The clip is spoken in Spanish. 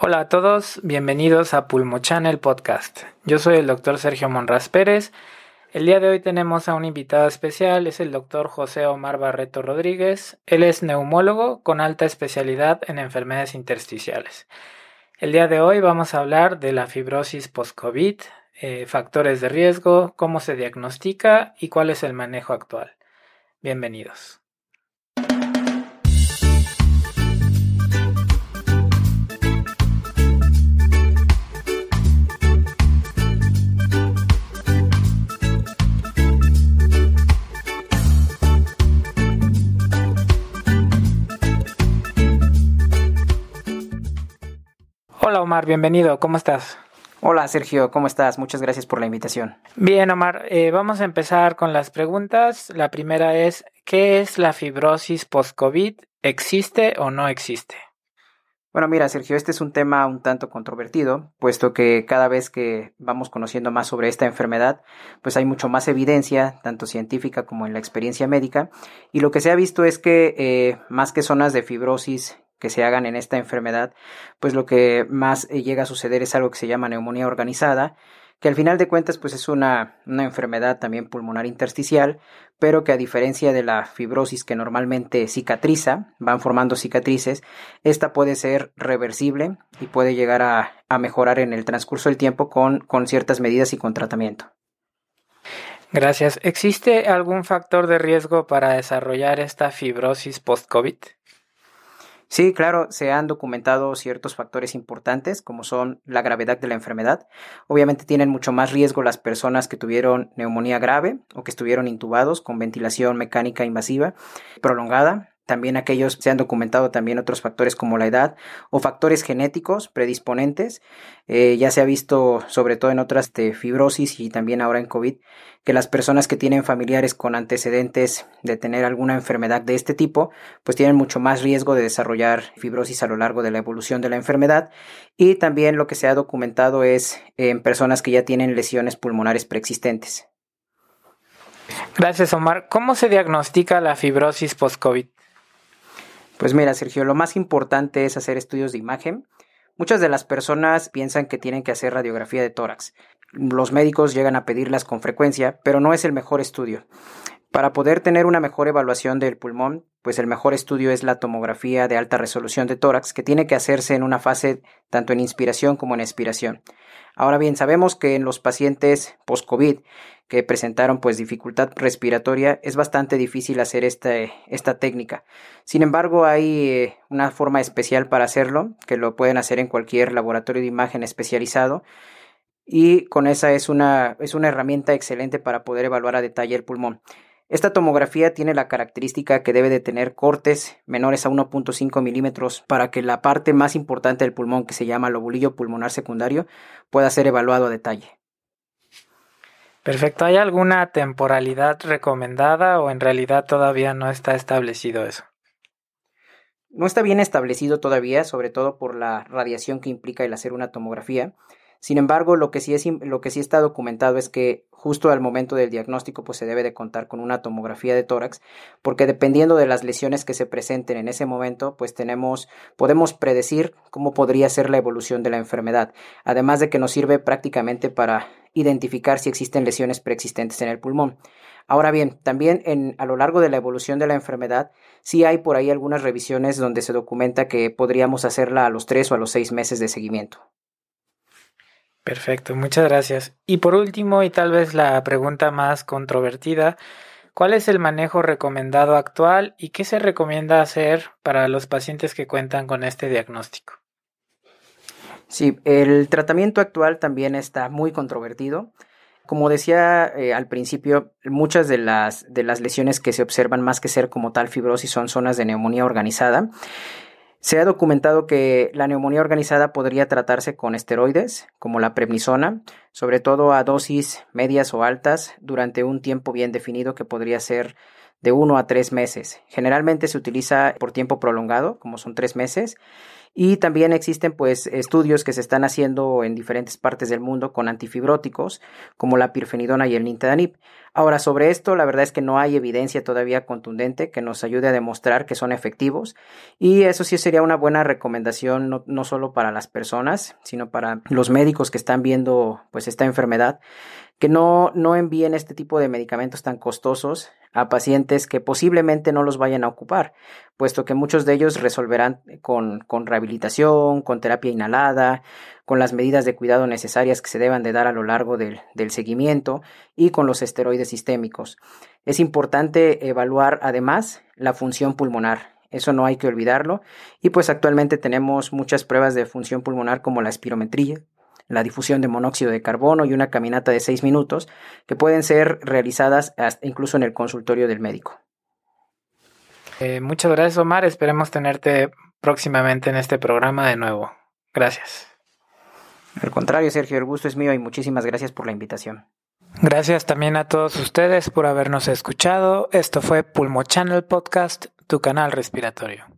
Hola a todos, bienvenidos a Pulmo Channel Podcast. Yo soy el doctor Sergio Monraz Pérez. El día de hoy tenemos a un invitado especial, es el doctor José Omar Barreto Rodríguez. Él es neumólogo con alta especialidad en enfermedades intersticiales. El día de hoy vamos a hablar de la fibrosis post-COVID, eh, factores de riesgo, cómo se diagnostica y cuál es el manejo actual. Bienvenidos. Omar, bienvenido, ¿cómo estás? Hola Sergio, ¿cómo estás? Muchas gracias por la invitación. Bien Omar, eh, vamos a empezar con las preguntas. La primera es, ¿qué es la fibrosis post-COVID? ¿Existe o no existe? Bueno, mira, Sergio, este es un tema un tanto controvertido, puesto que cada vez que vamos conociendo más sobre esta enfermedad, pues hay mucho más evidencia, tanto científica como en la experiencia médica, y lo que se ha visto es que eh, más que zonas de fibrosis que se hagan en esta enfermedad, pues lo que más eh, llega a suceder es algo que se llama neumonía organizada, que al final de cuentas pues es una, una, enfermedad también pulmonar intersticial, pero que a diferencia de la fibrosis que normalmente cicatriza, van formando cicatrices, esta puede ser reversible y puede llegar a, a mejorar en el transcurso del tiempo con, con ciertas medidas y con tratamiento. Gracias. ¿Existe algún factor de riesgo para desarrollar esta fibrosis post-COVID? Sí, claro, se han documentado ciertos factores importantes, como son la gravedad de la enfermedad. Obviamente tienen mucho más riesgo las personas que tuvieron neumonía grave o que estuvieron intubados con ventilación mecánica invasiva prolongada. También aquellos se han documentado también otros factores como la edad o factores genéticos predisponentes. Eh, ya se ha visto sobre todo en otras de fibrosis y también ahora en COVID que las personas que tienen familiares con antecedentes de tener alguna enfermedad de este tipo pues tienen mucho más riesgo de desarrollar fibrosis a lo largo de la evolución de la enfermedad y también lo que se ha documentado es en personas que ya tienen lesiones pulmonares preexistentes. Gracias Omar. ¿Cómo se diagnostica la fibrosis post-COVID? Pues mira, Sergio, lo más importante es hacer estudios de imagen. Muchas de las personas piensan que tienen que hacer radiografía de tórax. Los médicos llegan a pedirlas con frecuencia, pero no es el mejor estudio. Para poder tener una mejor evaluación del pulmón, pues el mejor estudio es la tomografía de alta resolución de tórax, que tiene que hacerse en una fase tanto en inspiración como en expiración. Ahora bien, sabemos que en los pacientes post-COVID que presentaron pues dificultad respiratoria es bastante difícil hacer esta, esta técnica. Sin embargo, hay eh, una forma especial para hacerlo, que lo pueden hacer en cualquier laboratorio de imagen especializado y con esa es una, es una herramienta excelente para poder evaluar a detalle el pulmón. Esta tomografía tiene la característica que debe de tener cortes menores a 1.5 milímetros para que la parte más importante del pulmón, que se llama lobulillo pulmonar secundario, pueda ser evaluado a detalle. Perfecto. ¿Hay alguna temporalidad recomendada o en realidad todavía no está establecido eso? No está bien establecido todavía, sobre todo por la radiación que implica el hacer una tomografía. Sin embargo, lo que sí, está documentado es que justo al momento del diagnóstico pues se debe de contar con una tomografía de tórax porque dependiendo de las lesiones que se presenten en ese momento pues tenemos podemos predecir cómo podría ser la evolución de la enfermedad además de que nos sirve prácticamente para identificar si existen lesiones preexistentes en el pulmón. Ahora bien, también a lo largo de la evolución de la enfermedad, sí hay por ahí algunas revisiones donde se documenta que podríamos hacerla a los tres o a los seis meses de seguimiento. Perfecto, muchas gracias. Y por último, y tal vez la pregunta más controvertida, ¿cuál es el manejo recomendado actual y qué se recomienda hacer para los pacientes que cuentan con este diagnóstico? Sí, el tratamiento actual también está muy controvertido. Como decía eh, al principio, muchas de las, de las lesiones que se observan más que ser como tal fibrosis son zonas de neumonía organizada. Se ha documentado que la neumonía organizada podría tratarse con esteroides, como la prednisona, sobre todo a dosis medias o altas, durante un tiempo bien definido que podría ser de uno a tres meses. Generalmente se utiliza por tiempo prolongado, como son tres meses, Y también existen pues estudios que se están haciendo en diferentes partes del mundo con antifibróticos como la pirfenidona y el nintedanib. Ahora, sobre esto, la verdad es que no hay evidencia todavía contundente que nos ayude a demostrar que son efectivos y eso sí sería una buena recomendación no, no solo para las personas, sino para los médicos que están viendo pues esta enfermedad que no, no envíen este tipo de medicamentos tan costosos a pacientes que posiblemente no los vayan a ocupar, puesto que muchos de ellos resolverán con, con rehabilitación, con terapia inhalada, con las medidas de cuidado necesarias que se deban de dar a lo largo del, del seguimiento y con los esteroides sistémicos. Es importante evaluar además la función pulmonar. Eso no hay que olvidarlo. Y pues actualmente tenemos muchas pruebas de función pulmonar como la espirometría, la difusión de monóxido de carbono y una caminata de seis minutos que pueden ser realizadas incluso en el consultorio del médico. Eh, muchas gracias Omar, esperemos tenerte próximamente en este programa de nuevo. Gracias. Al contrario, Sergio, el gusto es mío y muchísimas gracias por la invitación. Gracias también a todos ustedes por habernos escuchado. Esto fue Pulmo Channel Podcast, tu canal respiratorio.